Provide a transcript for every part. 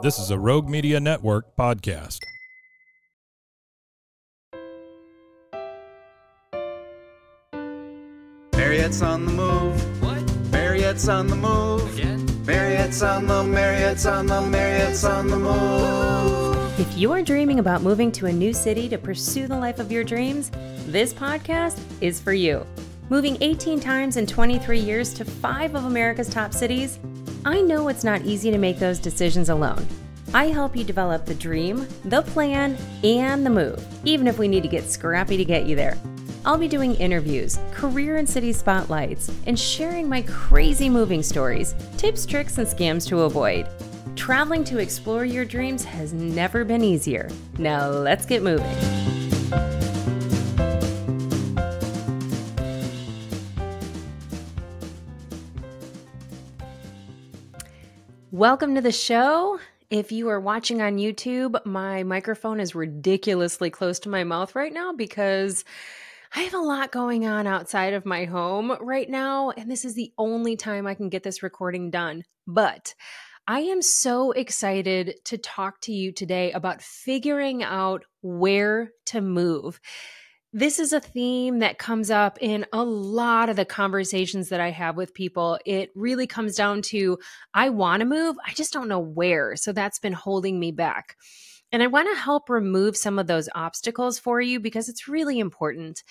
This is a Rogue Media Network podcast. Mariette's on the move. What? Mariette's on the move. Again? Mariette's on the Mariette's on the Mariette's on the move. If you're dreaming about moving to a new city to pursue the life of your dreams, this podcast is for you. Moving 18 times in 23 years to five of America's top cities, I know it's not easy to make those decisions alone. I help you develop the dream, the plan, and the move, even if we need to get scrappy to get you there. I'll be doing interviews, career and city spotlights, and sharing my crazy moving stories, tips, tricks, and scams to avoid. Traveling to explore your dreams has never been easier. Now let's get moving. Welcome to the show. If you are watching on YouTube, my microphone is ridiculously close to my mouth right now because I have a lot going on outside of my home right now, and this is the only time I can get this recording done. But I am so excited to talk to you today about figuring out where to move. This is a theme that comes up in a lot of the conversations that I have with people. It really comes down to I want to move, I just don't know where. So that's been holding me back. And I want to help remove some of those obstacles for you because it's really important.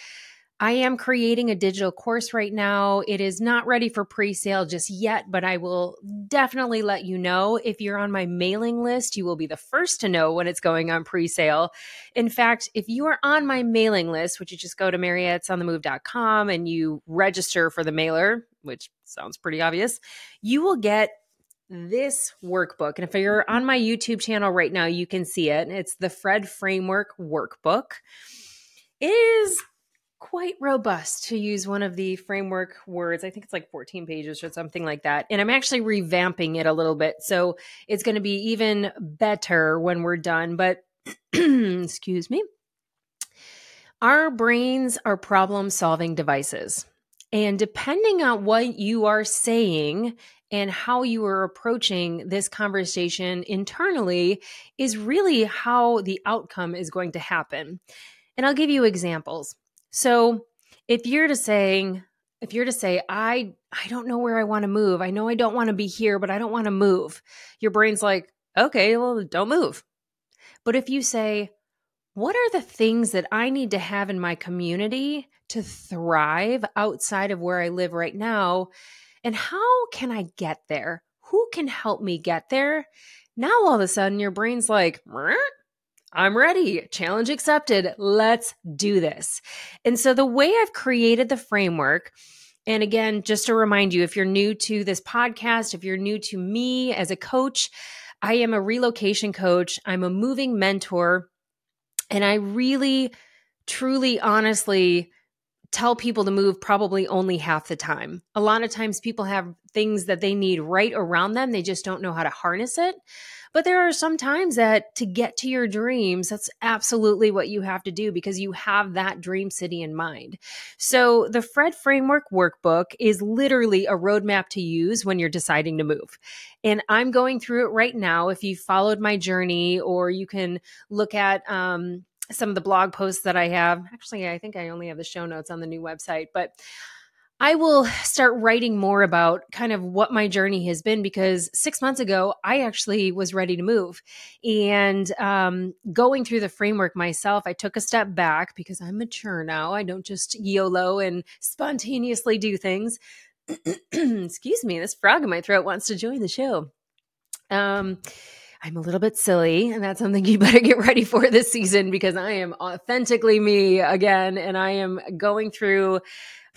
I am creating a digital course right now. It is not ready for pre sale just yet, but I will definitely let you know. If you're on my mailing list, you will be the first to know when it's going on pre sale. In fact, if you are on my mailing list, which you just go to mariettesonthemove.com and you register for the mailer, which sounds pretty obvious, you will get this workbook. And if you're on my YouTube channel right now, you can see it. It's the Fred Framework Workbook. It is quite robust to use one of the framework words. I think it's like 14 pages or something like that. And I'm actually revamping it a little bit. So it's going to be even better when we're done. But excuse me. Our brains are problem solving devices. And depending on what you are saying and how you are approaching this conversation internally is really how the outcome is going to happen. And I'll give you examples. So, if you're to saying if you're to say I I don't know where I want to move. I know I don't want to be here, but I don't want to move. Your brain's like, "Okay, well, don't move." But if you say, "What are the things that I need to have in my community to thrive outside of where I live right now?" And how can I get there? Who can help me get there? Now, all of a sudden, your brain's like, I'm ready. Challenge accepted. Let's do this. And so, the way I've created the framework, and again, just to remind you, if you're new to this podcast, if you're new to me as a coach, I am a relocation coach, I'm a moving mentor, and I really, truly, honestly, tell people to move probably only half the time. A lot of times people have things that they need right around them, they just don't know how to harness it. But there are some times that to get to your dreams, that's absolutely what you have to do because you have that dream city in mind. So, the Fred Framework Workbook is literally a roadmap to use when you're deciding to move. And I'm going through it right now. If you followed my journey, or you can look at, um, some of the blog posts that I have. Actually, I think I only have the show notes on the new website, but I will start writing more about kind of what my journey has been because six months ago, I actually was ready to move. And um, going through the framework myself, I took a step back because I'm mature now. I don't just YOLO and spontaneously do things. Excuse me, this frog in my throat wants to join the show. Um, I'm a little bit silly, and that's something you better get ready for this season because I am authentically me again, and I am going through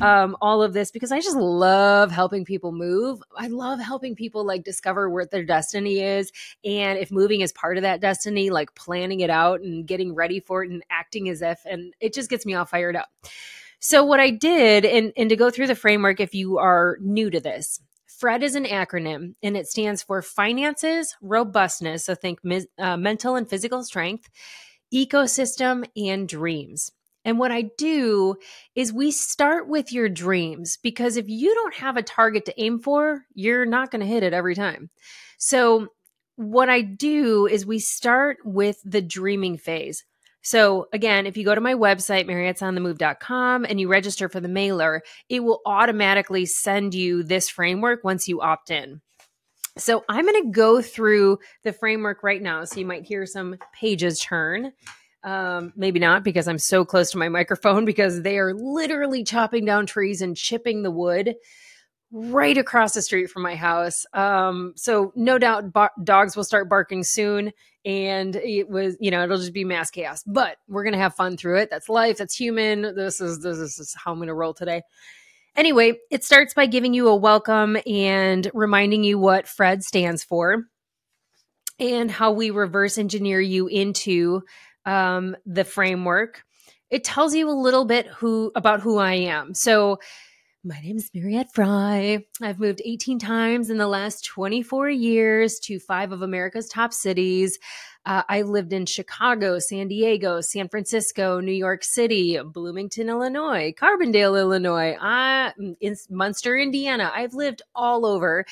um, all of this because I just love helping people move. I love helping people like discover what their destiny is. And if moving is part of that destiny, like planning it out and getting ready for it and acting as if, and it just gets me all fired up. So, what I did, and, and to go through the framework, if you are new to this, FRED is an acronym and it stands for finances, robustness. So think uh, mental and physical strength, ecosystem, and dreams. And what I do is we start with your dreams because if you don't have a target to aim for, you're not going to hit it every time. So, what I do is we start with the dreaming phase. So again, if you go to my website, mariettesonthemove.com, and you register for the mailer, it will automatically send you this framework once you opt in. So I'm going to go through the framework right now. So you might hear some pages turn. Um, maybe not because I'm so close to my microphone because they are literally chopping down trees and chipping the wood right across the street from my house. Um, so no doubt dogs will start barking soon and it was, you know, it'll just be mass chaos, but we're to have fun through it. That's life. That's human. This is, this is how I'm to roll today. Anyway, it starts by giving you a welcome and reminding you what Fred stands for and how we reverse engineer you into um, the framework. It tells you a little bit who about who I am. So my name is Mariette Frey. I've moved 18 times in the last 24 years to five of America's top cities. Uh, I lived in Chicago, San Diego, San Francisco, New York City, Bloomington, Illinois, Carbondale, Illinois, uh, in Munster, Indiana. I've lived all over.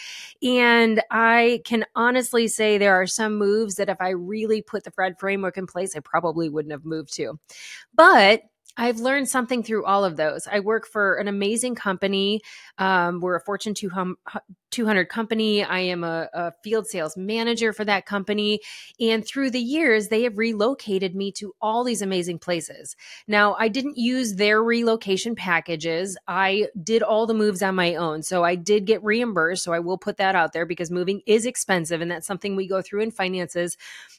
And I can honestly say there are some moves that if I really put the Fred framework in place, I probably wouldn't have moved to. But I've learned something through all of those. I work for an amazing company. Um, we're a Fortune 200 company. I am a, a, field sales manager for that company. And through the years, they have relocated me to all these amazing places. Now, I didn't use their relocation packages, I did all the moves on my own. So I did get reimbursed. So I will put that out there because moving is expensive. And that's something we go through in finances.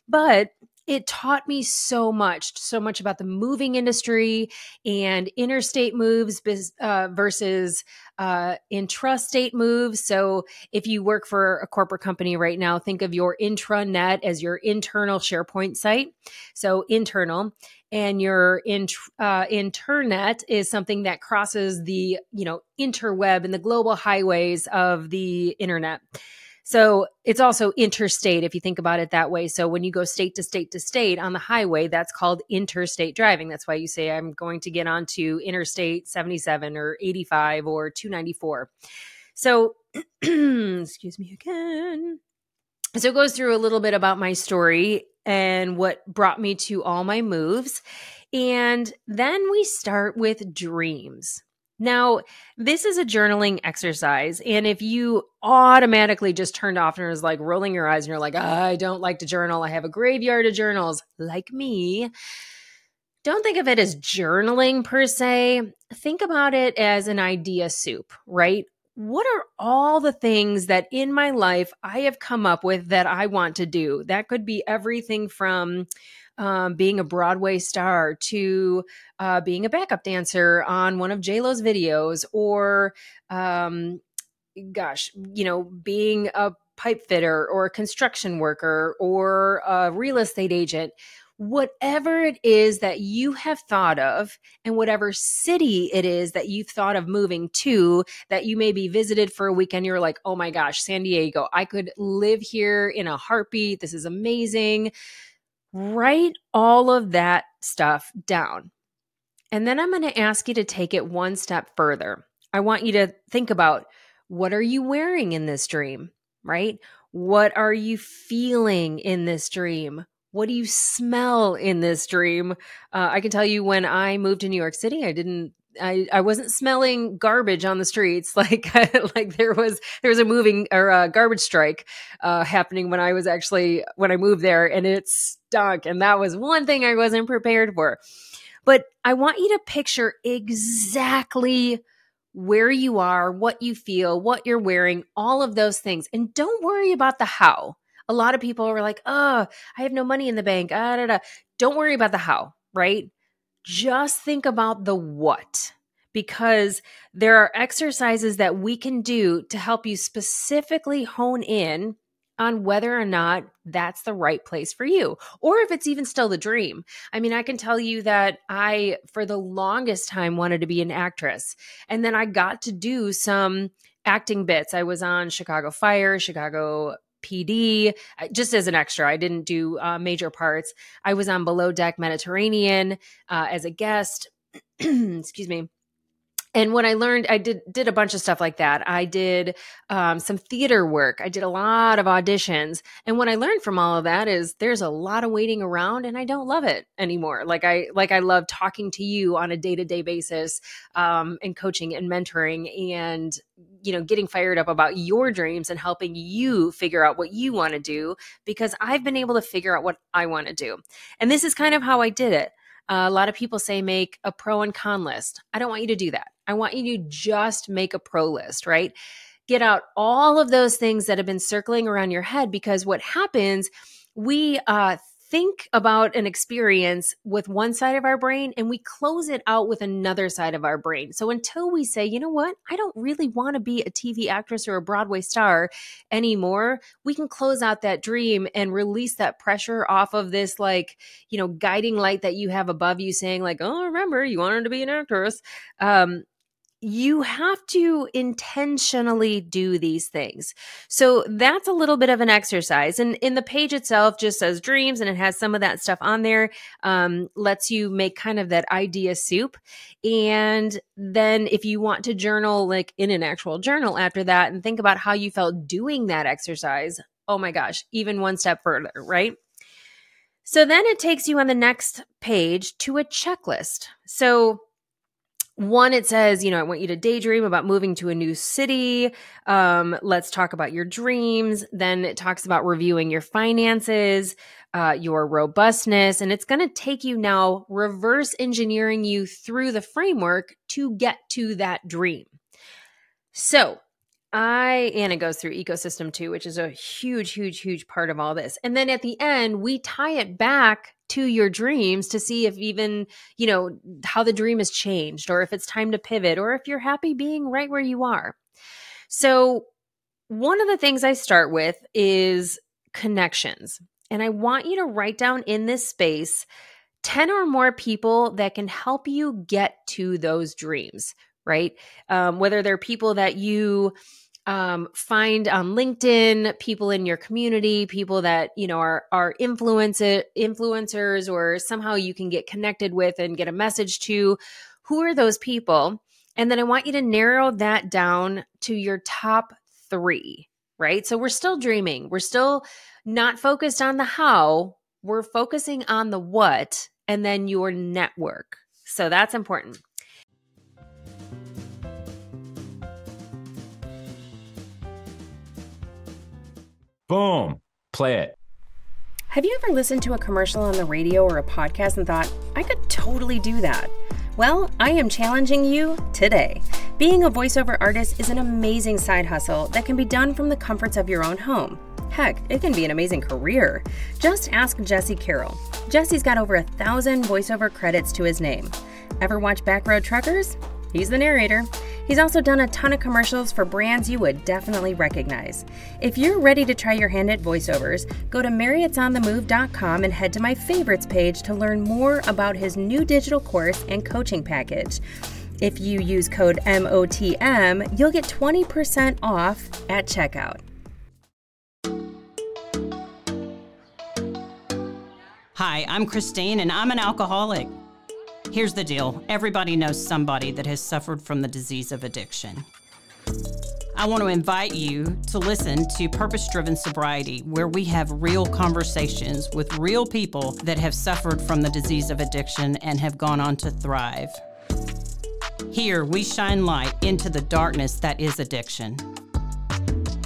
But it taught me so much, so much about the moving industry and interstate moves uh, versus uh, intrastate moves. So, if you work for a corporate company right now, think of your intranet as your internal SharePoint site. So, internal and your int- uh, internet is something that crosses the you know interweb and the global highways of the internet so it's also interstate if you think about it that way. So when you go state to state to state on the highway, that's called interstate driving. That's why you say I'm going to get onto Interstate 77 or 85 or 294. So excuse me again. So it goes through a little bit about my story and what brought me to all my moves. And then we start with dreams. Now, this is a journaling exercise. And if you automatically just turned off and was like rolling your eyes and you're like, I don't like to journal, I have a graveyard of journals, like me, don't think of it as journaling per se. Think about it as an idea soup, right? What are all the things that in my life I have come up with that I want to do? That could be everything from um, being a Broadway star to uh, being a backup dancer on one of J Lo's videos, or um, gosh, you know, being a pipe fitter or a construction worker or a real estate agent. Whatever it is that you have thought of, and whatever city it is that you've thought of moving to, that you may be visited for a weekend, you're like, oh my gosh, San Diego, I could live here in a heartbeat. This is amazing write all of that stuff down. And then I'm going to ask you to take it one step further. I want you to think about what are you wearing in this dream, right? What are you feeling in this dream? What do you smell in this dream? Uh, I can tell you when I moved to New York City, I didn't I, I wasn't smelling garbage on the streets like like there was there was a moving or a garbage strike uh, happening when I was actually when I moved there and it stunk and that was one thing I wasn't prepared for. But I want you to picture exactly where you are, what you feel, what you're wearing, all of those things, and don't worry about the how. A lot of people are like, oh, I have no money in the bank. Ah, da, da. Don't worry about the how, right? Just think about the what because there are exercises that we can do to help you specifically hone in on whether or not that's the right place for you or if it's even still the dream. I mean, I can tell you that I, for the longest time, wanted to be an actress. And then I got to do some acting bits. I was on Chicago Fire, Chicago PD, uh, just as an extra. I didn't do uh, major parts. I was on Below Deck Mediterranean uh, as a guest. Excuse me and what I learned, I did did a bunch of stuff like that. I did um, some theater work. I did a lot of auditions, and what I learned from all of that is there's a lot of waiting around, and I don't love it anymore. Like I like I love talking to you on a day to day basis, um, and coaching and mentoring, and you know getting fired up about your dreams and helping you figure out what you want to do because I've been able to figure out what I want to do, and this is kind of how I did it. Uh, a lot of people say make a pro and con list. I don't want you to do that. I want you to just make a pro list, right? Get out all of those things that have been circling around your head because what happens, we uh, think about an experience with one side of our brain and we close it out with another side of our brain. So until we say, you know what, I don't really want to be a TV actress or a Broadway star anymore, we can close out that dream and release that pressure off of this, like, you know, guiding light that you have above you saying, like, oh, remember, you wanted to be an actress. Um, you have to intentionally do these things. So that's a little bit of an exercise. And in the page itself just says dreams and it has some of that stuff on there, um, lets you make kind of that idea soup. And then if you want to journal, like in an actual journal after that, and think about how you felt doing that exercise, oh my gosh, even one step further, right? So then it takes you on the next page to a checklist. So one it says you know i want you to daydream about moving to a new city. Um, let's talk about your dreams. Then it talks about reviewing your finances uh, your robustness and it's going to take you now reverse engineering you through the framework to get to that dream. So I and it goes through ecosystem too, which is a huge, huge, huge part of all this. And then at the end, we tie it back to your dreams to see if even, you know, how the dream has changed or if it's time to pivot or if you're happy being right where you are. So, one of the things I start with is connections. And I want you to write down in this space 10 or more people that can help you get to those dreams, right? Um, whether they're people that you um, find on LinkedIn people in your community, people that you know are are influence influencers, or somehow you can get connected with and get a message to. Who are those people? And then I want you to narrow that down to your top three. Right. So we're still dreaming. We're still not focused on the how. We're focusing on the what, and then your network. So that's important. Boom. Play it. Have you ever listened to a commercial on the radio or a podcast and thought, I could totally do that? Well, I am challenging you today. Being a voiceover artist is an amazing side hustle that can be done from the comforts of your own home. Heck, it can be an amazing career. Just ask Jesse Carroll. Jesse's got over a thousand voiceover credits to his name. Ever watch Backroad Truckers? He's the narrator. He's also done a ton of commercials for brands you would definitely recognize. If you're ready to try your hand at voiceovers, go to mariettesonthemove.com and head to my favorites page to learn more about his new digital course and coaching package. If you use code MOTM, you'll get 20% off at checkout. Hi, I'm Christine, and I'm an alcoholic. Here's the deal everybody knows somebody that has suffered from the disease of addiction. I want to invite you to listen to Purpose Driven Sobriety, where we have real conversations with real people that have suffered from the disease of addiction and have gone on to thrive. Here, we shine light into the darkness that is addiction.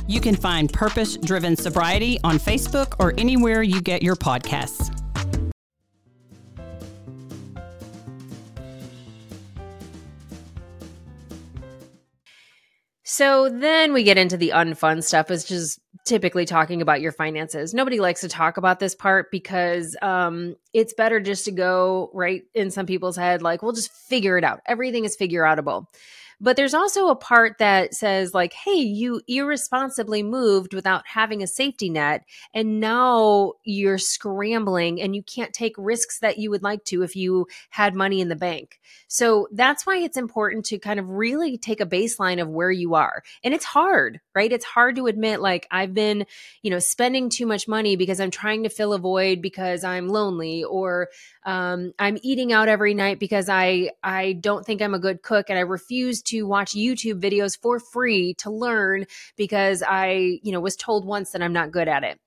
You can find Purpose Driven Sobriety on Facebook or anywhere you get your podcasts. So then we get into the unfun stuff, which is typically talking about your finances. Nobody likes to talk about this part because um, it's better just to go right in some people's head, like, we'll just figure it out. Everything is figure outable. But there's also a part that says, like, hey, you irresponsibly moved without having a safety net. And now you're scrambling and you can't take risks that you would like to if you had money in the bank. So that's why it's important to kind of really take a baseline of where you are. And it's hard, right? It's hard to admit, like, I've been, you know, spending too much money because I'm trying to fill a void because I'm lonely or um, I'm eating out every night because I I don't think I'm a good cook and I refuse to watch YouTube videos for free to learn because I, you know, was told once that I'm not good at it.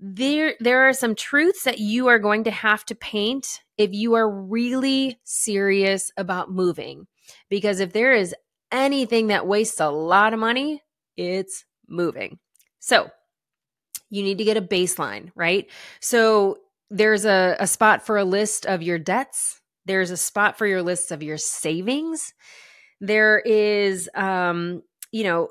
There there are some truths that you are going to have to paint if you are really serious about moving. Because if there is anything that wastes a lot of money, it's moving. So, you need to get a baseline, right? So, there's a, a spot for a list of your debts. There's a spot for your list of your savings. There is, um, you know,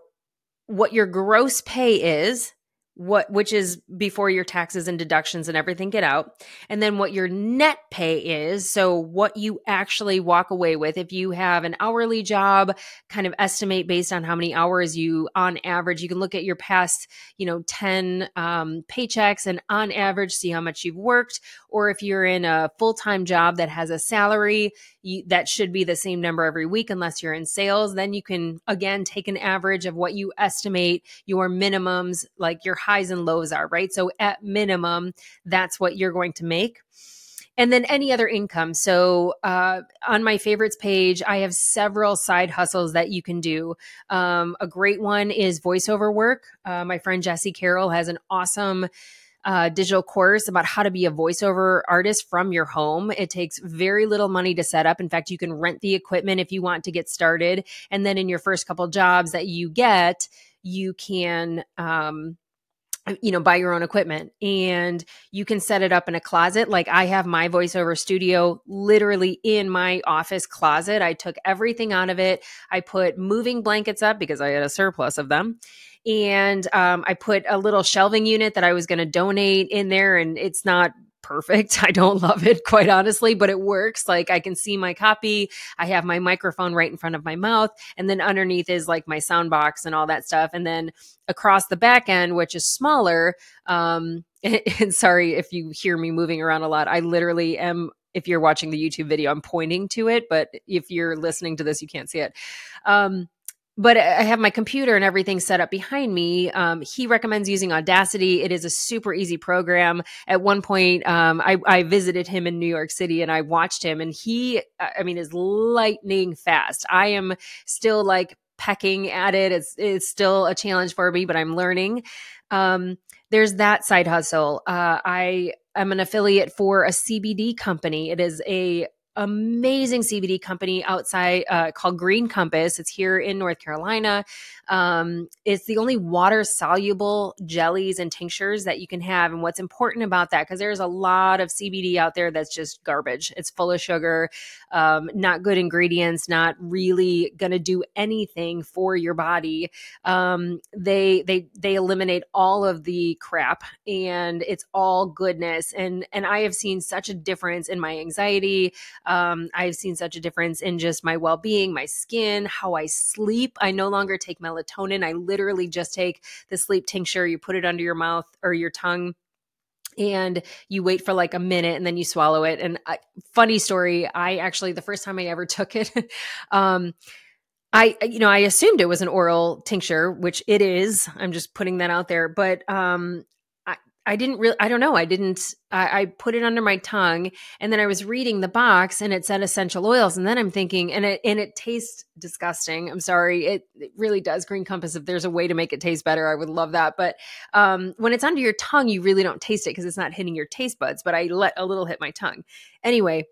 what your gross pay is what which is before your taxes and deductions and everything get out. And then what your net pay is. So what you actually walk away with. If you have an hourly job kind of estimate based on how many hours you on average you can look at your past you know 10 um, paychecks and on average see how much you've worked. Or if you're in a full-time job that has a salary you, that should be the same number every week unless you're in sales then you can again take an average of what you estimate your minimums like your highs and lows are, right? So at minimum, that's what you're going to make. And then any other income. So uh, on my favorites page, I have several side hustles that you can do. Um, a great one is voiceover work. Uh, my friend Jesse Carroll has an awesome uh, digital course about how to be a voiceover artist from your home. It takes very little money to set up. In fact, you can rent the equipment if you want to get started. And then in your first couple jobs that you get, you can um, you know, buy your own equipment and you can set it up in a closet. Like I have my voiceover studio literally in my office closet. I took everything out of it. I put moving blankets up because I had a surplus of them. And um, I put a little shelving unit that I was going to donate in there. And it's not perfect. I don't love it, quite honestly, but it works. Like I can see my copy. I have my microphone right in front of my mouth. And then underneath is like my sound box and all that stuff. And then across the back end, which is smaller, um, and sorry if you hear me moving around a lot. I literally am if you're watching the YouTube video, I'm pointing to it, but if you're listening to this, you can't see it. Um, but I have my computer and everything set up behind me. Um, he recommends using Audacity. It is a super easy program. At one point, um, I, I, visited him in New York City and I watched him, and he, I mean, is lightning fast. I am still like pecking at it. It's it's still a challenge for me, but I'm learning. Um, there's that side hustle. Uh, I am an affiliate for a CBD company. It is a amazing CBD company outside uh, called Green Compass. It's here in North Carolina. Um, it's the only water soluble jellies and tinctures that you can have. And what's important about that, because there's a lot of CBD out there that's just garbage. It's full of sugar, um, not good ingredients, not really going to do anything for your body. Um, they they they eliminate all of the crap, and it's all goodness. And and I have seen such a difference in my anxiety. Um, I've seen such a difference in just my well being, my skin, how I sleep. I no longer take melatonin. I literally just take the sleep tincture, you put it under your mouth or your tongue and you wait for like a minute and then you swallow it and I, funny story i actually the first time i ever took it um i you know i assumed it was an oral tincture which it is i'm just putting that out there but um I didn't really, I don't know. I didn't, I, I, put it under my tongue and then I was reading the box and it said essential oils. And then I'm thinking, and it, and it tastes disgusting. I'm sorry. It, it really does. Green Compass, if there's a way to make it taste better, I would love that. But um, when it's under your tongue, you really don't taste it because it's not hitting your taste buds. But I let a little hit my tongue. Anyway,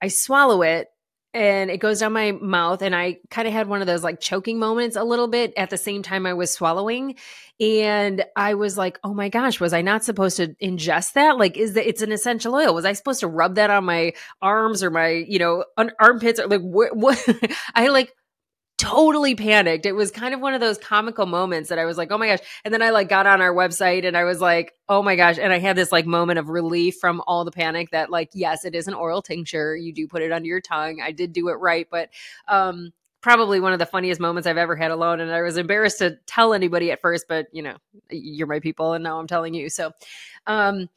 I swallow it and it goes down my mouth and i kind of had one of those like choking moments a little bit at the same time i was swallowing and i was like oh my gosh was i not supposed to ingest that? Like is that it's an essential oil. Was i supposed to rub that on my arms or my you know armpits or like what, what i like totally panicked. It was kind of one of those comical moments that I was like, oh my gosh. And then I like got on our website and I was like, oh my gosh. And I had this like moment of relief from all the panic that like, yes, it is an oral tincture. You do put it under your tongue. I did do it right. But um probably one of the funniest moments I've ever had alone. And I was embarrassed to tell anybody at first, but you know, you're my people and now I'm telling you. So um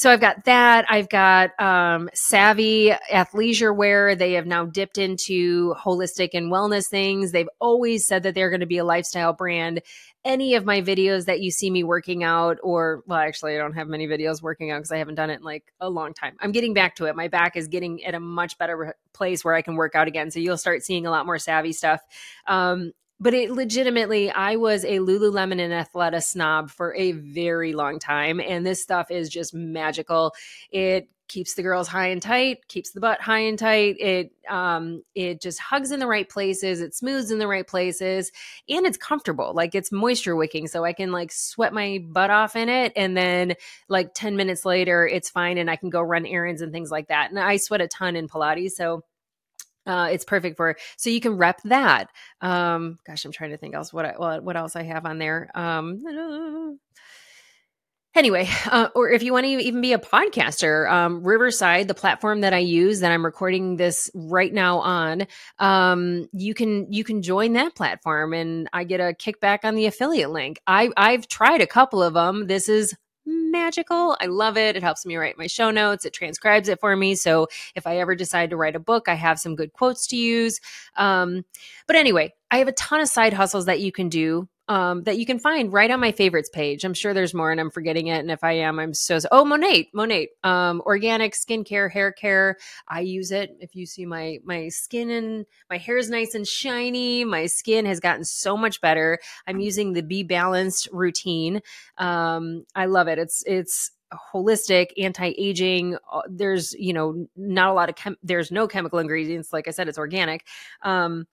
so I've got that. I've got um, Savvy athleisure wear. They have now dipped into holistic and wellness things. They've always said that they're going to be a lifestyle brand. Any of my videos that you see me working out, or well, actually, I don't have many videos working out because I haven't done it in like a long time. I'm getting back to it. My back is getting at a much better place where I can work out again. So you'll start seeing a lot more savvy stuff. Um, but it legitimately, I was a Lululemon and Athleta snob for a very long time. And this stuff is just magical. It keeps the girls high and tight, keeps the butt high and tight. It um it just hugs in the right places, it smooths in the right places, and it's comfortable. Like it's moisture wicking, so I can like sweat my butt off in it, and then like 10 minutes later, it's fine and I can go run errands and things like that. And I sweat a ton in Pilates, so uh, it's perfect for so you can rep that. Um, gosh, I'm trying to think else what I, what else I have on there. Um, anyway, uh, or if you want to even be a podcaster, um, Riverside, the platform that I use that I'm recording this right now on, um, you can you can join that platform and I get a kickback on the affiliate link. I I've tried a couple of them. This is magical. I love it. It helps me write my show notes. It transcribes it for me. So if I ever decide to write a book, I have some good quotes to use. Um, but anyway, I have a ton of side hustles that you can do um, that you can find right on my favorites page. I'm sure there's more and I'm forgetting it. And if I am, I'm so, oh, Monat, Monat, um, organic skincare, hair care. I use it. If you see my, my skin and my hair is nice and shiny. My skin has gotten so much better. I'm using the Be Balanced routine. Um, I love it. It's, it's, holistic anti-aging uh, there's you know not a lot of chem- there's no chemical ingredients like i said it's organic um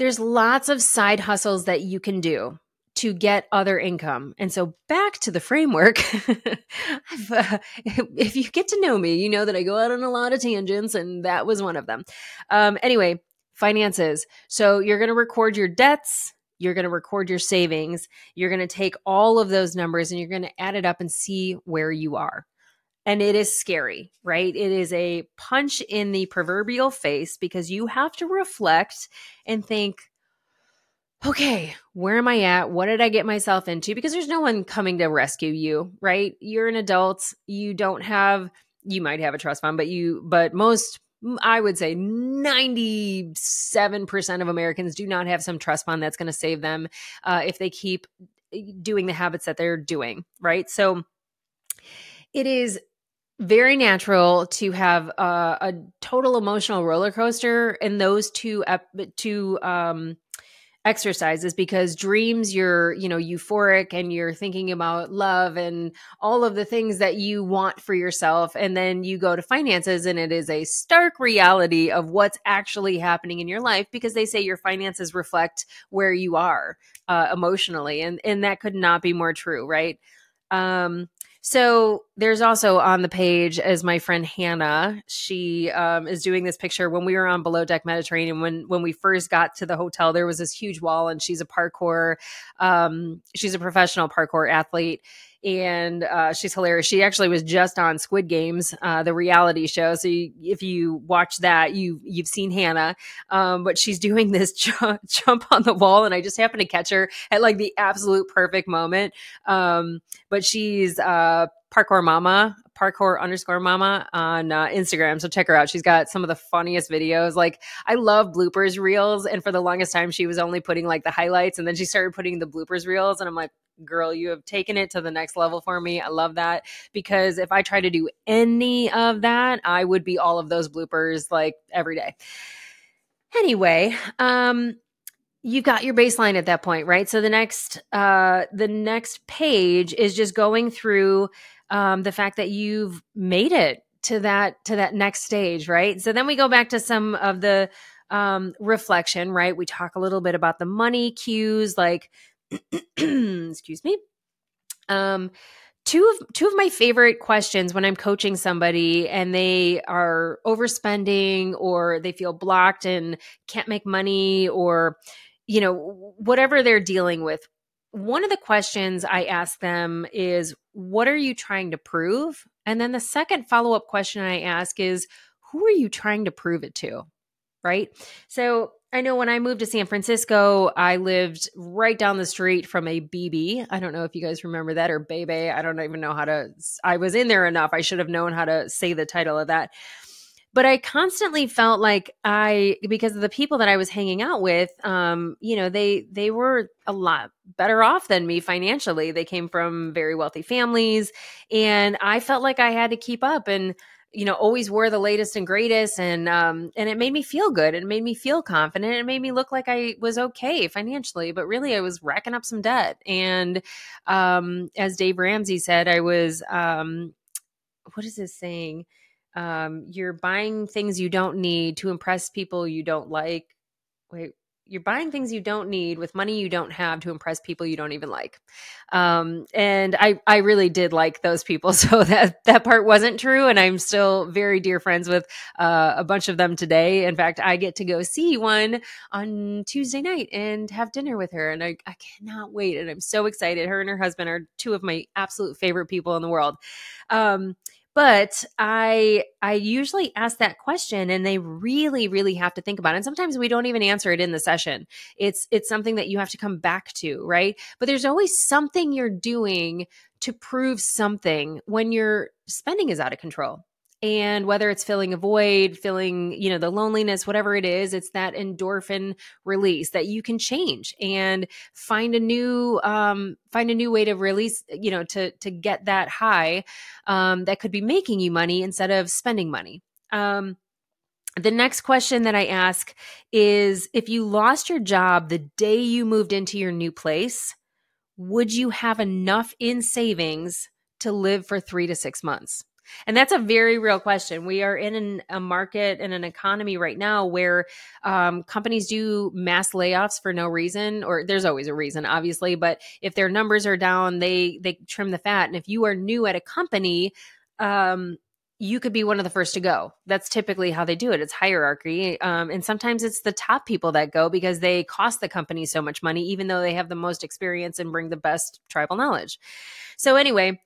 there's lots of side hustles that you can do to get other income. And so back to the framework, uh, if you get to know me, you know that I go out on a lot of tangents, and that was one of them. Um, anyway, finances. So you're going to record your debts. You're going to record your savings. You're going to take all of those numbers and you're going to add it up and see where you are and it is scary, right? It is a punch in the proverbial face because you have to reflect and think, okay, where am I at? What did I get myself into? Because there's no one coming to rescue you, right? You're an adult. You don't have, you might have a trust fund, but you, but most, I would say 97% of Americans do not have some trust fund that's going to save them uh, if they keep eh, doing the habits that they're doing, right? So, it is very natural to have uh, a total emotional roller coaster in those two ep- two um, exercises because dreams you're you know euphoric and you're thinking about love and all of the things that you want for yourself. And then you go to finances and it is a stark reality of what's actually happening in your life because they say your finances reflect where you are uh, emotionally. And and that could not be more true right? Um so there's also on the page as my friend Hannah. She um, is doing this picture when we were on Below Deck Mediterranean. When when we first got to the hotel, there was this huge wall, and she's a parkour. Um, she's a professional parkour athlete, and uh, she's hilarious. She actually was just on Squid Games, uh, the reality show. So you, if you watch that, you you've seen Hannah, um, but she's doing this jump, jump on the wall, and I just happened to catch her at like the absolute perfect moment. Um, but she's uh, parkour mama parkour underscore mama on uh, Instagram. So check her out. She's got some of the funniest videos. Like I love bloopers reels. And for the longest time, she was only putting like the highlights and then she started putting the bloopers reels. And I'm like, girl, you have taken it to the next level for me. I love that because if I try to do any of that, I would be all of those bloopers like every day. Anyway, um, you've got your baseline at that point, right? So the next uh the next page is just going through um the fact that you've made it to that to that next stage, right? So then we go back to some of the um reflection, right? We talk a little bit about the money cues like excuse me. Um, two of two of my favorite questions when I'm coaching somebody and they are overspending or they feel blocked and can't make money or you know whatever they're dealing with. One of the questions I ask them is what are you trying to prove? And then the second follow-up question I ask is who are you trying to prove it to? Right? So I know when I moved to San Francisco, I lived right down the street from a BB. I don't know if you guys remember that or Bebe. I don't even know how to, I was in there enough. I should have known how to say the title of that. But I constantly felt like I, because of the people that I was hanging out with, um, you know, they they were a lot better off than me financially. They came from very wealthy families, and I felt like I had to keep up. And you know always wore the latest and greatest and um and it made me feel good it made me feel confident it made me look like i was okay financially but really i was racking up some debt and um as dave ramsey said i was um what is this saying? Um you're buying things you don't need to impress people you don't like. Wait you're buying things you don't need with money you don't have to impress people you don't even like. Um, and I, I really did like those people. So that, that part wasn't true. And I'm still very dear friends with uh, a bunch of them today. In fact, I get to go see one on Tuesday night and have dinner with her. And I, I cannot wait. And I'm so excited. Her and her husband are two of my absolute favorite people in the world. Um, but i i usually ask that question and they really really have to think about it and sometimes we don't even answer it in the session. It's it's something that you have to come back to right? But there's always something you're doing to prove something when your spending is out of control and whether it's filling a void filling you know the loneliness whatever it is it's that endorphin release that you can change and find a new um, find a new way to release you know to to get that high um, that could be making you money instead of spending money um, the next question that I ask is if you lost your job the day you moved into your new place, would you have enough in savings to live for three to six months? And that's a very real question. We are in an, a market and an economy right now where um, companies do mass layoffs for no reason, or there's always a reason, obviously. But if their numbers are down, they they trim the fat. And if you are new at a company, um, you could be one of the first to go. That's typically how they do it. It's hierarchy. Um, and sometimes it's the top people that go because they cost the company so much money, even though they have the most experience and bring the best tribal knowledge. So, anyway,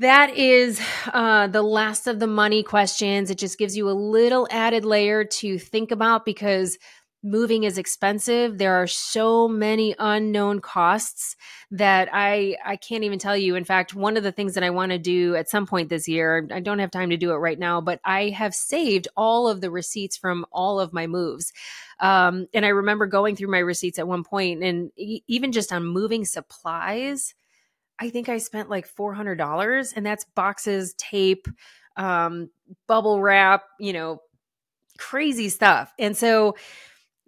that is uh, the last of the money questions. It just gives you a little added layer to think about because moving is expensive. There are so many unknown costs that I I can't even tell you. In fact, one of the things that I want to do at some point this year, I don't have time to do it right now, but I have saved all of the receipts from all of my moves. Um, and I remember going through my receipts at one point, and e- even just on moving supplies I think I spent like $400 and that's boxes, tape, um, bubble wrap, you know, crazy stuff. And so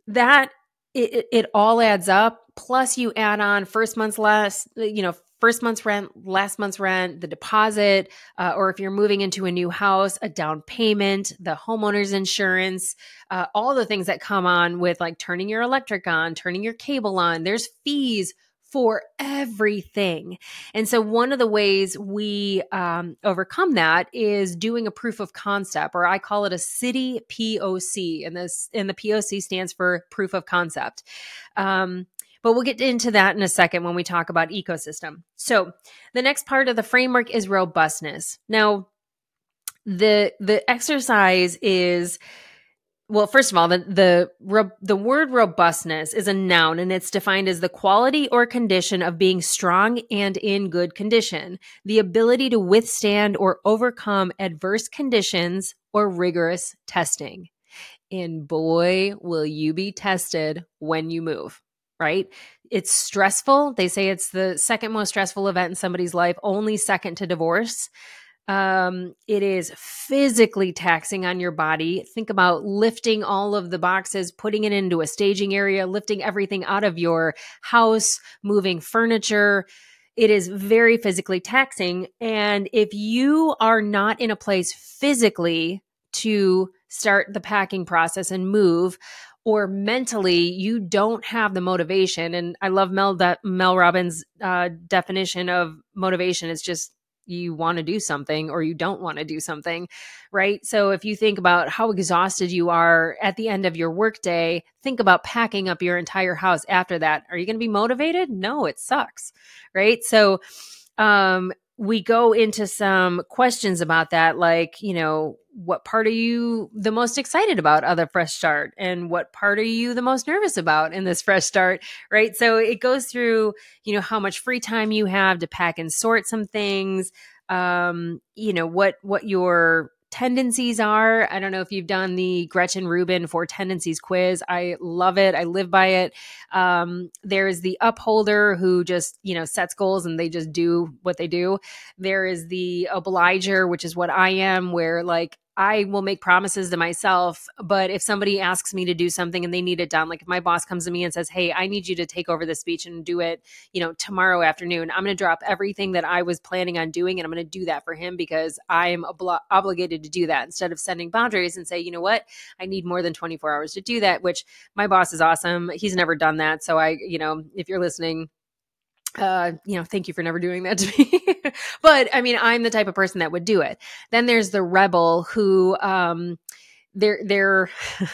that it, it all adds up. Plus you add on first month's last, you know, first month's rent, last month's rent, the deposit, uh, or if you're moving into a new house, a down payment, the homeowner's insurance, uh, all the things that come on with like turning your electric on, turning your cable on. There's fees for everything. And so, one of the ways we um, overcome that is doing a proof of concept, or I call it a city POC. And this, and the POC stands for proof of concept. Um, but we'll get into that in a second when we talk about ecosystem. So, the next part of the framework is robustness. Now, the the exercise is well, first of all, the the the word robustness is a noun and it's defined as the quality or condition of being strong and in good condition, the ability to withstand or overcome adverse conditions or rigorous testing. And boy, will you be tested when you move, right? It's stressful. They say it's the second most stressful event in somebody's life, only second to divorce. Um, it is physically taxing on your body. Think about lifting all of the boxes, putting it into a staging area, lifting everything out of your house, moving furniture. It is very physically taxing. And if you are not in a place physically to start the packing process and move, or mentally you don't have the motivation. And I love Mel De- Mel Robbins' uh, definition of motivation. It's just you want to do something or you don't want to do something, right? So if you think about how exhausted you are at the end of your workday, think about packing up your entire house after that. Are you going to be motivated? No, it sucks, right? So um we go into some questions about that like you know what part are you the most excited about of the fresh start? And what part are you the most nervous about in this fresh start right? So it goes through you know how much free time you have to pack and sort some things um you know what what your tendencies are. I don't know if you've done the Gretchen Rubin four tendencies quiz. I love it. I live by it. Um, there's the upholder who just, you know, sets goals and they just do what they do. There is the obliger, which is what I am, where like I will make promises to myself, but if somebody asks me to do something and they need it done, like if my boss comes to me and says, "Hey, I need you to take over the speech and do it, you know, tomorrow afternoon," I'm going to drop everything that I was planning on doing and I'm going to do that for him because I am obli- obligated to do that instead of sending boundaries and say, "You know what? I need more than 24 hours to do that," which my boss is awesome. He's never done that, so I, you know, if you're listening, uh, you know, thank you for never doing that to me. but I mean, I'm the type of person that would do it. Then there's the rebel who, um, their their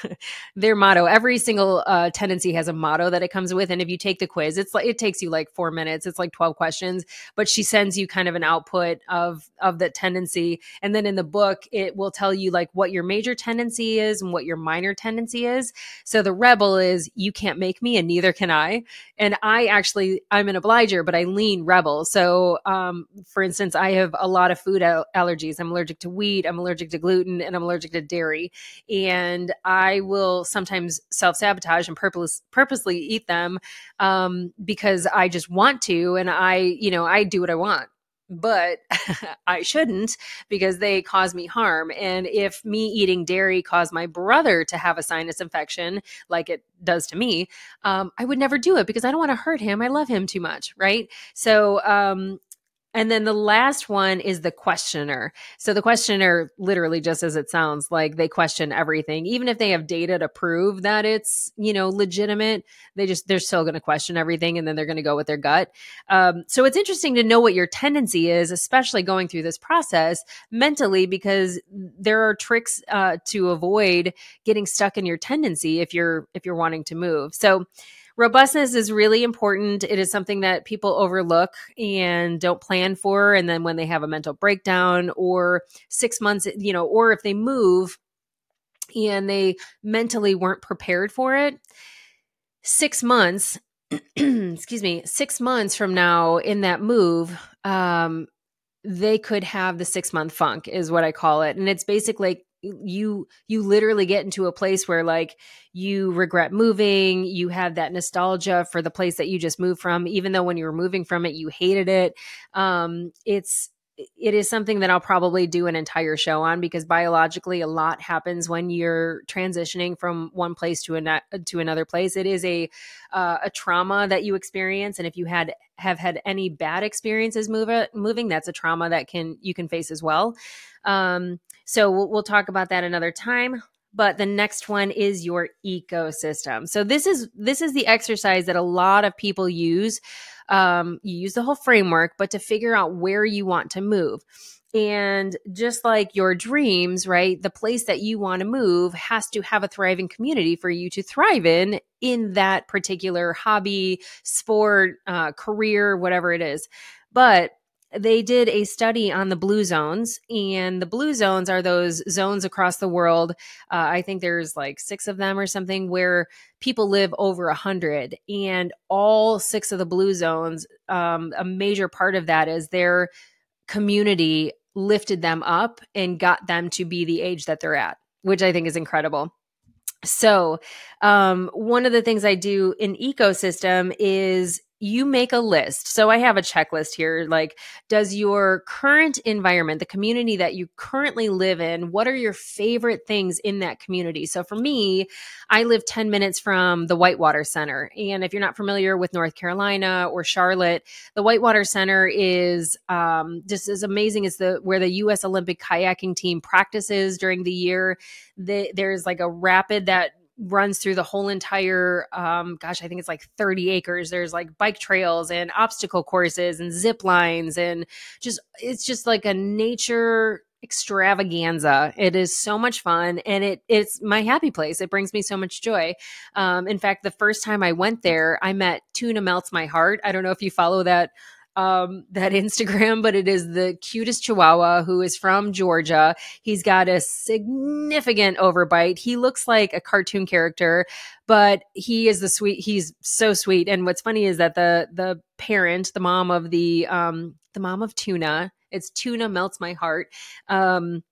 their motto every single uh, tendency has a motto that it comes with and if you take the quiz it's like it takes you like four minutes it's like 12 questions but she sends you kind of an output of of the tendency and then in the book it will tell you like what your major tendency is and what your minor tendency is. So the rebel is you can't make me and neither can i and i actually i'm an obliger but i lean rebel. So um, for instance i have a lot of food al- allergies. I'm allergic to wheat i'm allergic to gluten and i'm allergic to dairy and I will sometimes self sabotage and purpose, purposely eat them um, because I just want to, and I, you know, I do what I want but I shouldn't because they cause me harm. And if me eating dairy caused my brother to have a sinus infection, like it does to me, um, I would never do it because I don't want to hurt him. I love him too much, right? So um, and then the last one is the questioner. So the questioner, literally just as it sounds, like they question everything, even if they have data to prove that it's you know legitimate. They just they're still going to question everything, and then they're going to go with their gut. Um, so it's interesting to know what your tendency is, especially going through this process mentally, because there are tricks uh, to avoid getting stuck in your tendency if you're if you're wanting to move. So robustness is really important. It is something that people overlook and don't plan for. And then when they have a mental breakdown or six months, you know, or if they move and they mentally weren't prepared for it, six months, excuse me, six months from now in that move, um, they could have the six month funk is what I call it. And it's basically you you literally get into a place where like you regret moving you have that nostalgia for the place that you just moved from even though when you were moving from it you hated it um it's it is something that I'll probably do an entire show on because biologically a lot happens when you're transitioning from one place to an, to another place. It is a uh, a trauma that you experience, and if you had have had any bad experiences move, moving, that's a trauma that can you can face as well. Um, so we'll, we'll talk about that another time but the next one is your ecosystem. So this is this is the exercise that a lot of people use. Um, you use the whole framework but to figure out where you want to move. And just like your dreams right the place that you want to move has to have a thriving community for you to thrive in in that particular hobby sport uh, career whatever it is. But they did a study on the blue zones, and the blue zones are those zones across the world. Uh, I think there's like six of them or something where people live over a hundred, and all six of the blue zones. Um, a major part of that is their community lifted them up and got them to be the age that they're at, which I think is incredible. So, um, one of the things I do in ecosystem is you make a list. So I have a checklist here. Like, does your current environment, the community that you currently live in, what are your favorite things in that community? So for me, I live 10 minutes from the Whitewater Center. And if you're not familiar with North Carolina or Charlotte, the Whitewater Center is um, just as amazing as the where the U.S. Olympic kayaking team practices during the year. The, there's like a rapid that runs through the whole entire um, gosh i think it's like 30 acres. There's like bike trails and obstacle courses and zip lines and just it's just like a nature extravaganza. It is so much fun and it it's my happy place. It brings me so much joy. Um, in fact the first time i went there i met tuna melts my heart. I don't know if you follow that um, that Instagram, but it is the cutest Chihuahua who is from Georgia. He's got a significant overbite. He looks like a cartoon character, but he is the sweet. He's so sweet. And what's funny is that the the parent, the mom of the um, the mom of Tuna, it's Tuna melts my heart. Um,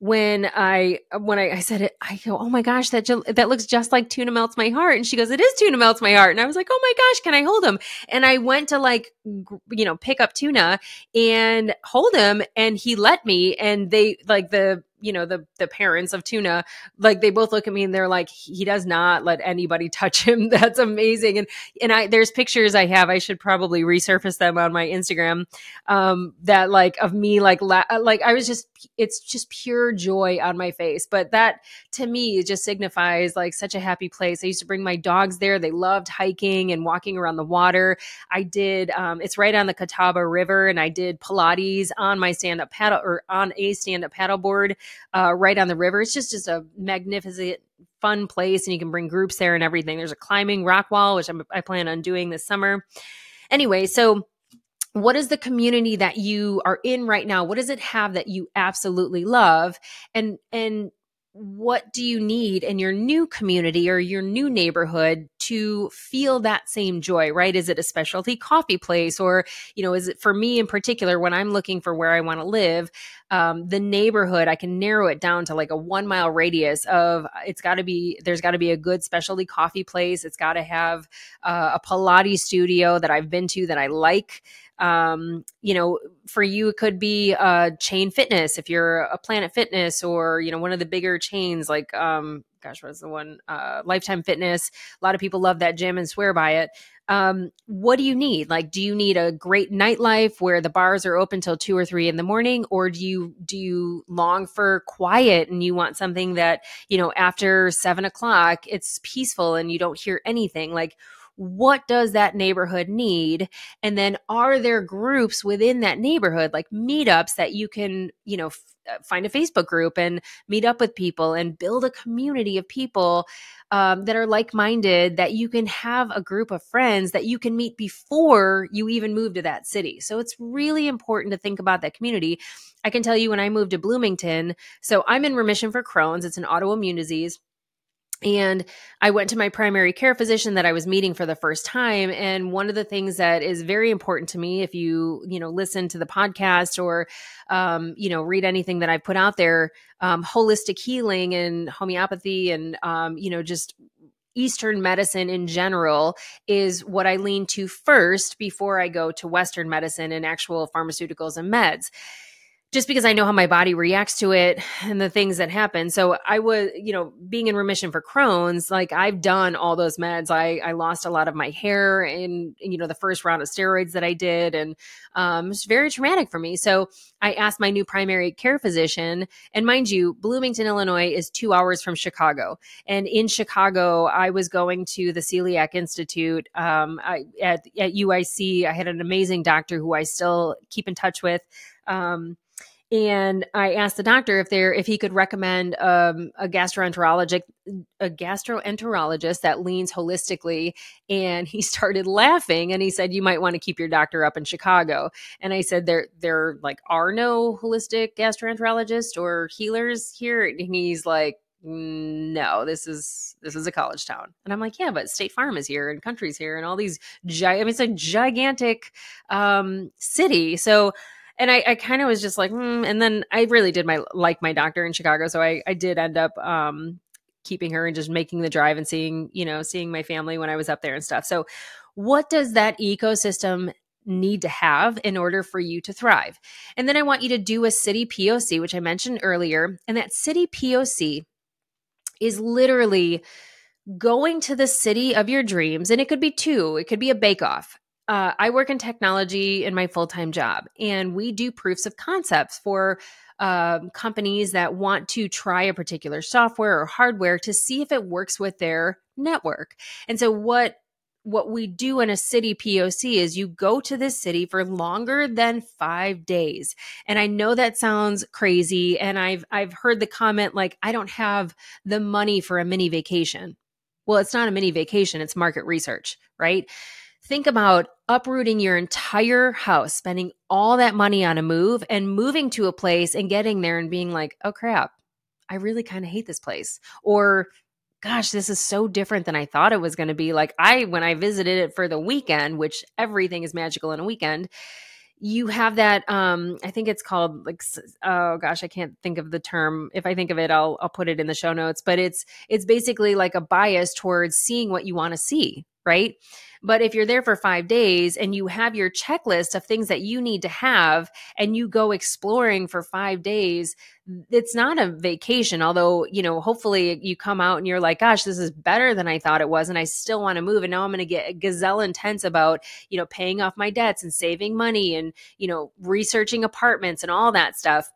when I when I, I said it, I go, oh my gosh, that that looks just like tuna melts my heart. And she goes, it is tuna melts my heart. And I was like, oh my gosh, can I hold him? And I went to like, you know, pick up tuna and hold him, and he let me. And they like the you know the the parents of tuna like they both look at me and they're like he does not let anybody touch him. That's amazing. And and i there's pictures i have i should probably resurface them on my instagram um that like of me like la- like i was just it's just pure joy on my face. But that to me just signifies like such a happy place. I used to bring my dogs there. They loved hiking and walking around the water. I did um it's right on the catawba river and i did pilates on my stand-up paddle or on a stand-up paddleboard uh, right on the river. It's just just a magnificent, fun place, and you can bring groups there and everything. There's a climbing rock wall, which I'm, I plan on doing this summer. Anyway, so what is the community that you are in right now what does it have that you absolutely love and and what do you need in your new community or your new neighborhood to feel that same joy right? Is it a specialty coffee place? Or you know is it for me in particular when i'm looking for where i want to live um, the neighborhood i can narrow it down to like a one mile radius of it's got to be there's got to be a good specialty coffee place. It's got to have uh, a pilates studio that i've been to that i like. Um, you know, for you, it could be uh, chain fitness if you're a Planet Fitness or, you know, one of the bigger chains like, um, gosh, what's the one? Uh, Lifetime Fitness. A lot of people love that gym and swear by it. Um, what do you need? Like, do you need a great nightlife where the bars are open till two or three in the morning, or do you do you long for quiet and you want something that you know after seven o'clock it's peaceful and you don't hear anything? Like, what does that neighborhood need and then are there groups within that neighborhood like meetups that you can you know f- find a facebook group and meet up with people and build a community of people um, that are like-minded that you can have a group of friends that you can meet before you even move to that city. So it's really important to think about that community. I can tell you when i moved to bloomington so i'm in remission for crohn's. It's an autoimmune disease and I went to my primary care physician that I was meeting for the first time and one of the things that is very important to me if you you know listen to the podcast or um, you know read anything that I've put out there um, holistic healing and homeopathy and um, you know just Eastern medicine in general is what I lean to first before I go to Western medicine and actual pharmaceuticals and meds just because I know how my body reacts to it and the things that happen. So I was, you know, being in remission for Crohn's, like I've done all those meds. I, I lost a lot of my hair in, you know, the first round of steroids that I did. And um, it's very traumatic for me. So I asked my new primary care physician, and mind you, Bloomington, Illinois is two hours from Chicago. And in Chicago, I was going to the Celiac Institute um, I, at, at UIC. I had an amazing doctor who I still keep in touch with. Um, and I asked the doctor if there if he could recommend um, a gastroenterologist a gastroenterologist that leans holistically and he started laughing and he said you might want to keep your doctor up in Chicago. And I said there there like are no holistic gastroenterologists or healers here? And he's like no this is this is a college town. And i'm like yeah but state farm is here and country's here and all these gi- i mean it's a gigantic um city. So and I, I kind of was just like, mm, and then I really did my like my doctor in Chicago, so I I did end up um keeping her and just making the drive and seeing you know seeing my family when I was up there and stuff. So, what does that ecosystem need to have in order for you to thrive? And then I want you to do a city POC, which I mentioned earlier, and that city POC is literally going to the city of your dreams and it could be two it could be a bake off uh, I work in technology in my full time job, and we do proofs of concepts for um, companies that want to try a particular software or hardware to see if it works with their network. And so, what what we do in a city POC is you go to this city for longer than 5 days. And I know that sounds crazy and I've I've heard the comment like I don't have the money for a mini vacation. Well, it's not a mini vacation, it's market research, right? Think about uprooting your entire house, spending all that money on a move and moving to a place and getting there and being like, "Oh crap. I really kind of hate this place." Or gosh, this is so different than I thought it was going to be. Like I when I visited it for the weekend, which everything is magical in a weekend, you have that um I think it's called like oh gosh, I can't think of the term. If I think of it, I'll I'll put it in the show notes, but it's it's basically like a bias towards seeing what you want to see, right? But if you're there for five days and you have your checklist of things that you need to have and you go exploring for five days, it's not a vacation. Although, you know, hopefully you come out and you're like, gosh, this is better than I thought it was. And I still want to move. And now I'm going to get gazelle intense about, you know, paying off my debts and saving money and, you know, researching apartments and all that stuff.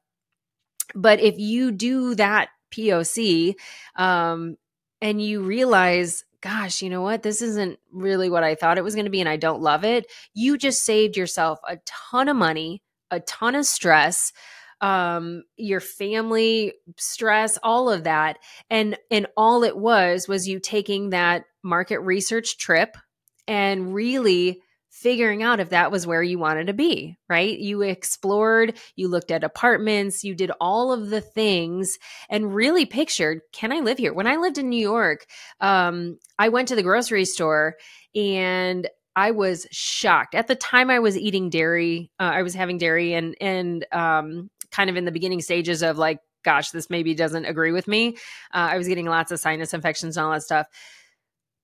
But if you do that POC, um, and you realize gosh, you know what? This isn't really what I thought it was going to be, and I don't love it. You just saved yourself a ton of money, a ton of stress, um, your family stress, all of that. And and all it was was you taking that market research trip and really figuring out if that was where you wanted to be, right? You explored, you looked at apartments, you did all of the things and really pictured, can I live here? When I lived in New York, um, I went to the grocery store and I was shocked. At the time I was eating dairy, uh, I was having dairy and and um, kind of in the beginning stages of like gosh, this maybe doesn't agree with me. Uh, I was getting lots of sinus infections and all that stuff.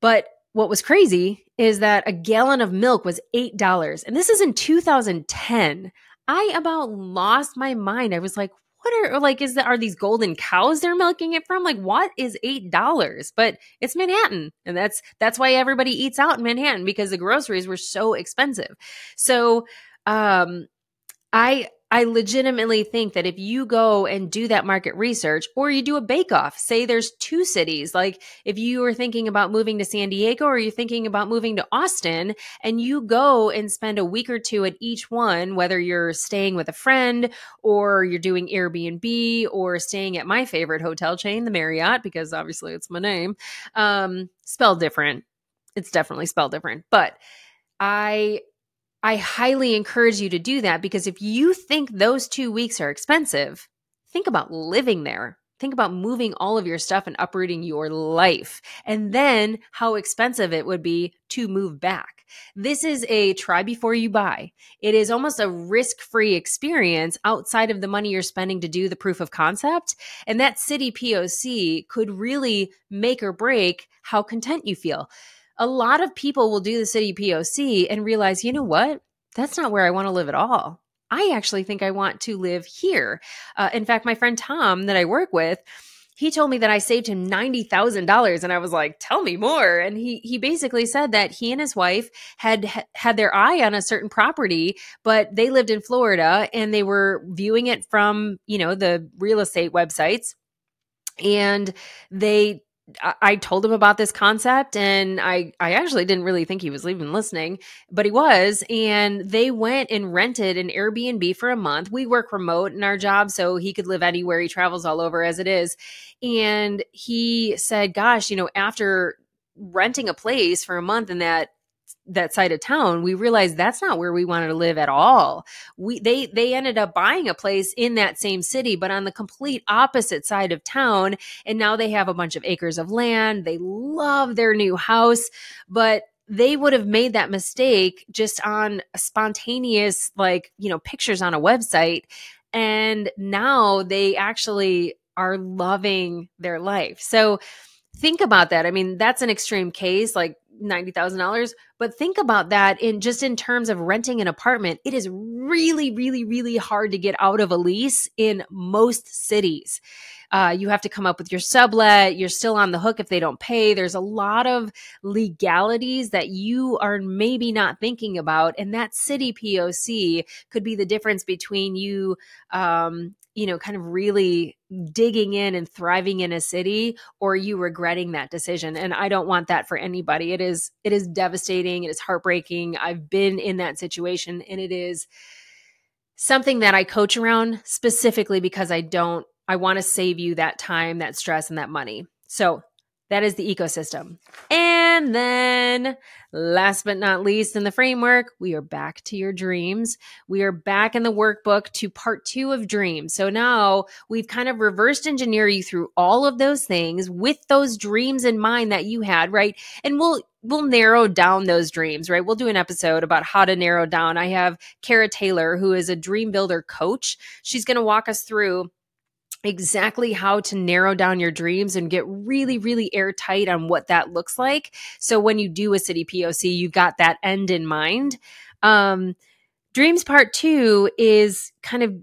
But what was crazy is that a gallon of milk was $8. And this is in 2010. I about lost my mind. I was like, what are like is that are these golden cows they're milking it from? Like what is $8? But it's Manhattan. And that's that's why everybody eats out in Manhattan because the groceries were so expensive. So um I I legitimately think that if you go and do that market research or you do a bake off, say there's two cities, like if you are thinking about moving to San Diego or you're thinking about moving to Austin, and you go and spend a week or two at each one, whether you're staying with a friend or you're doing Airbnb or staying at my favorite hotel chain, the Marriott, because obviously it's my name, um, spelled different. It's definitely spelled different. But I I highly encourage you to do that because if you think those two weeks are expensive, think about living there. Think about moving all of your stuff and uprooting your life, and then how expensive it would be to move back. This is a try before you buy. It is almost a risk free experience outside of the money you're spending to do the proof of concept. And that city POC could really make or break how content you feel a lot of people will do the city POC and realize, you know what? That's not where I want to live at all. I actually think I want to live here. Uh, in fact, my friend Tom that I work with, he told me that I saved him ninety thousand dollars, and I was like, "Tell me more." And he he basically said that he and his wife had had their eye on a certain property, but they lived in Florida and they were viewing it from you know the real estate websites, and they I told him about this concept and I I actually didn't really think he was even listening, but he was and they went and rented an Airbnb for a month. We work remote in our job so he could live anywhere. He travels all over as it is. And he said, "Gosh, you know, after renting a place for a month in that that side of town, we realized that's not where we wanted to live at all. We they they ended up buying a place in that same city, but on the complete opposite side of town. And now they have a bunch of acres of land. They love their new house, but they would have made that mistake just on spontaneous, like, you know, pictures on a website. And now they actually are loving their life. So think about that. I mean, that's an extreme case. Like $90,000. But think about that in just in terms of renting an apartment. It is really, really, really hard to get out of a lease in most cities. Uh, you have to come up with your sublet. You're still on the hook if they don't pay. There's a lot of legalities that you are maybe not thinking about. And that city POC could be the difference between you, um, you know, kind of really digging in and thriving in a city or you regretting that decision. And I don't want that for anybody. It is, it is devastating. It is heartbreaking. I've been in that situation and it is something that I coach around specifically because I don't I want to save you that time, that stress, and that money. So that is the ecosystem. And then, last but not least, in the framework, we are back to your dreams. We are back in the workbook to part two of dreams. So now we've kind of reversed engineer you through all of those things with those dreams in mind that you had, right? And we'll we'll narrow down those dreams, right? We'll do an episode about how to narrow down. I have Kara Taylor, who is a dream builder coach. She's going to walk us through exactly how to narrow down your dreams and get really, really airtight on what that looks like. So when you do a city POC, you've got that end in mind. Um, dreams part two is kind of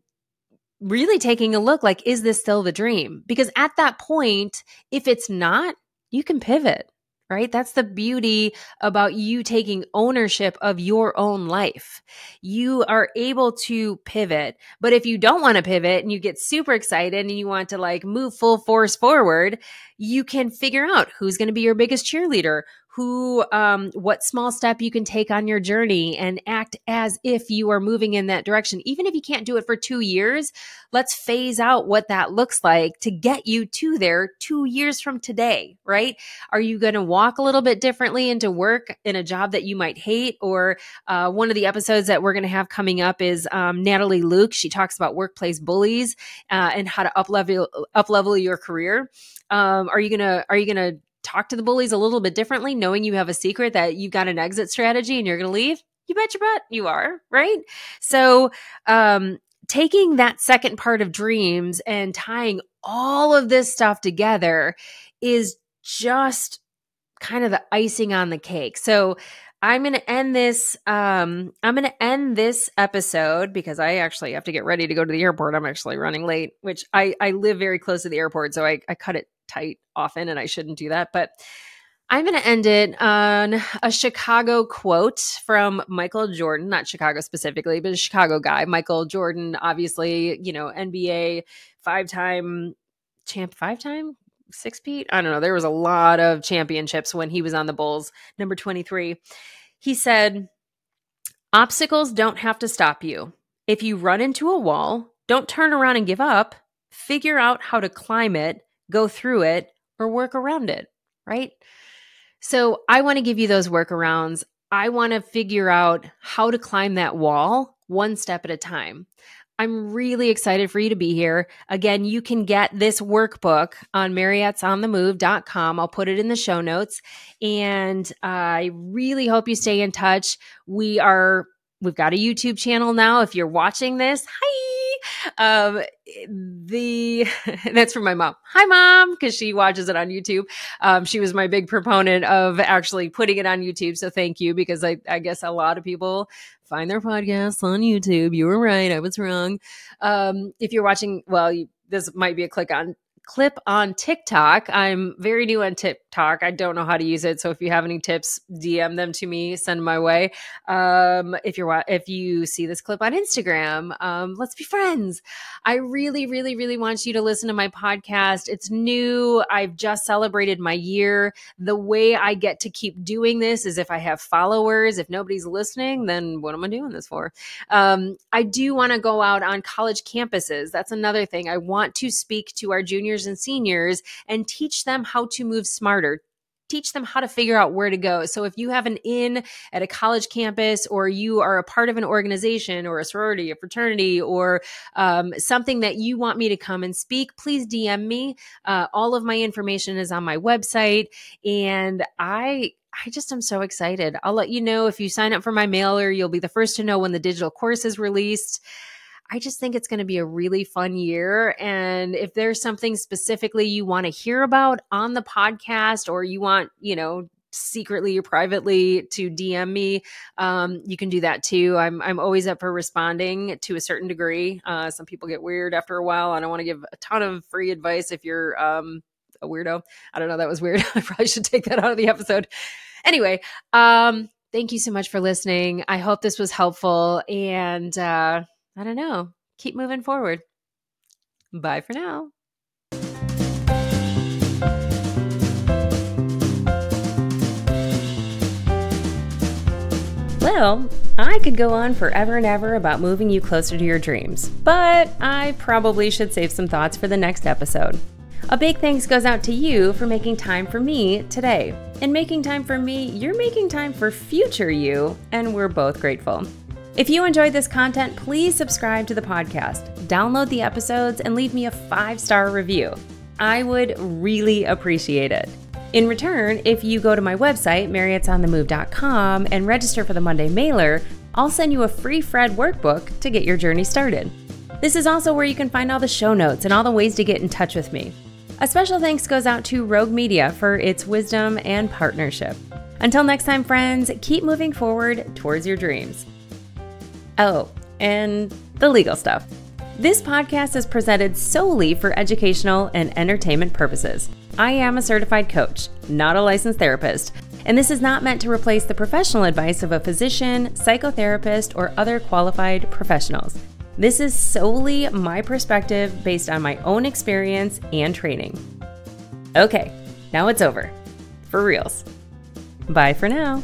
really taking a look like, is this still the dream? Because at that point, if it's not, you can pivot right? That's the beauty about you taking ownership of your own life. You are able to pivot. But if you don't want to pivot and you get super excited and you want to like move full force forward, you can figure out who's going to be your biggest cheerleader, who um, what small step you can take on your journey and act as if you are moving in that direction. Even if you can't do it for two years let's phase out what that looks like to get you to there two years from today right? Are you going to walk a little bit differently into work in a job that you might hate? Or uh, one of the episodes that we're going to have coming up is um, natalie luke. She talks about workplace bullies uh, and how to up level up level your career. Um, are you gonna are you gonna talk to the bullies a little bit differently, knowing you have a secret that you've got an exit strategy and you're going to leave? You bet your butt you are, right? So, um, taking that second part of dreams and tying all of this stuff together is just kind of the icing on the cake. So, I'm going to end this. Um, I'm going to end this episode because I actually have to get ready to go to the airport. I'm actually running late, which I, I live very close to the airport. So I, I cut it tight often and I shouldn't do that. But I'm going to end it on a Chicago quote from Michael Jordan, not Chicago specifically, but a Chicago guy. Michael Jordan, obviously, you know, NBA five time champ, five time six feet. I don't know. There was a lot of championships when he was on the Bulls, number 23. He said, Obstacles don't have to stop you. If you run into a wall, don't turn around and give up. Figure out how to climb it, go through it, or work around it, right? So I want to give you those workarounds. I want to figure out how to climb that wall one step at a time. I'm really excited for you to be here. Again, you can get this workbook on mariettesonthemove.com. I'll put it in the show notes. And I really hope you stay in touch. We are, we've got a YouTube channel now. If you're watching this, hi um, the that's from my mom. Hi, mom, because she watches it on YouTube. Um, she was my big proponent of actually putting it on YouTube. So thank you, because I, I guess a lot of people find their podcasts on YouTube. You were right. I was wrong. Um, if you're watching, well, you, this might be a click on clip on TikTok. I'm very new on TikTok. I don't know how to use it, so if you have any tips, DM them to me. Send my way. Um, if you're if you see this clip on Instagram, um, let's be friends. I really, really, really want you to listen to my podcast. It's new. I've just celebrated my year. The way I get to keep doing this is if I have followers. If nobody's listening, then what am I doing this for? Um, I do want to go out on college campuses. That's another thing. I want to speak to our juniors juniors and seniors and teach them how to move smarter, teach them how to figure out where to go. So if you have an in at a college campus or you are a part of an organization or a sorority, a fraternity, or um, something that you want me to come and speak, please DM me. Uh, all of my information is on my website. And I, I just am so excited. I'll let you know if you sign up for my mailer, you'll be the first to know when the digital course is released. I just think it's going to be a really fun year. And if there's something specifically you want to hear about on the podcast or you want, you know, secretly or privately to DM me, um, you can do that too. I'm I'm always up for responding to a certain degree. Uh, some people get weird after a while. I don't want to give a ton of free advice if you're um, a weirdo. I don't know. That was weird. I probably should take that out of the episode. Anyway, um, thank you so much for listening. I hope this was helpful. And uh, I don't know, keep moving forward. Bye for now. Well, I could go on forever and ever about moving you closer to your dreams, but I probably should save some thoughts for the next episode. A big thanks goes out to you for making time for me today. And making time for me, you're making time for future you, and we're both grateful. If you enjoyed this content, please subscribe to the podcast, download the episodes, and leave me a five star review. I would really appreciate it. In return, if you go to my website, mariettesonthemove.com, and register for the Monday mailer, I'll send you a free Fred workbook to get your journey started. This is also where you can find all the show notes and all the ways to get in touch with me. A special thanks goes out to Rogue Media for its wisdom and partnership. Until next time, friends, keep moving forward towards your dreams. Oh, and the legal stuff. This podcast is presented solely for educational and entertainment purposes. I am a certified coach, not a licensed therapist, and this is not meant to replace the professional advice of a physician, psychotherapist, or other qualified professionals. This is solely my perspective based on my own experience and training. Okay, now it's over. For reals. Bye for now.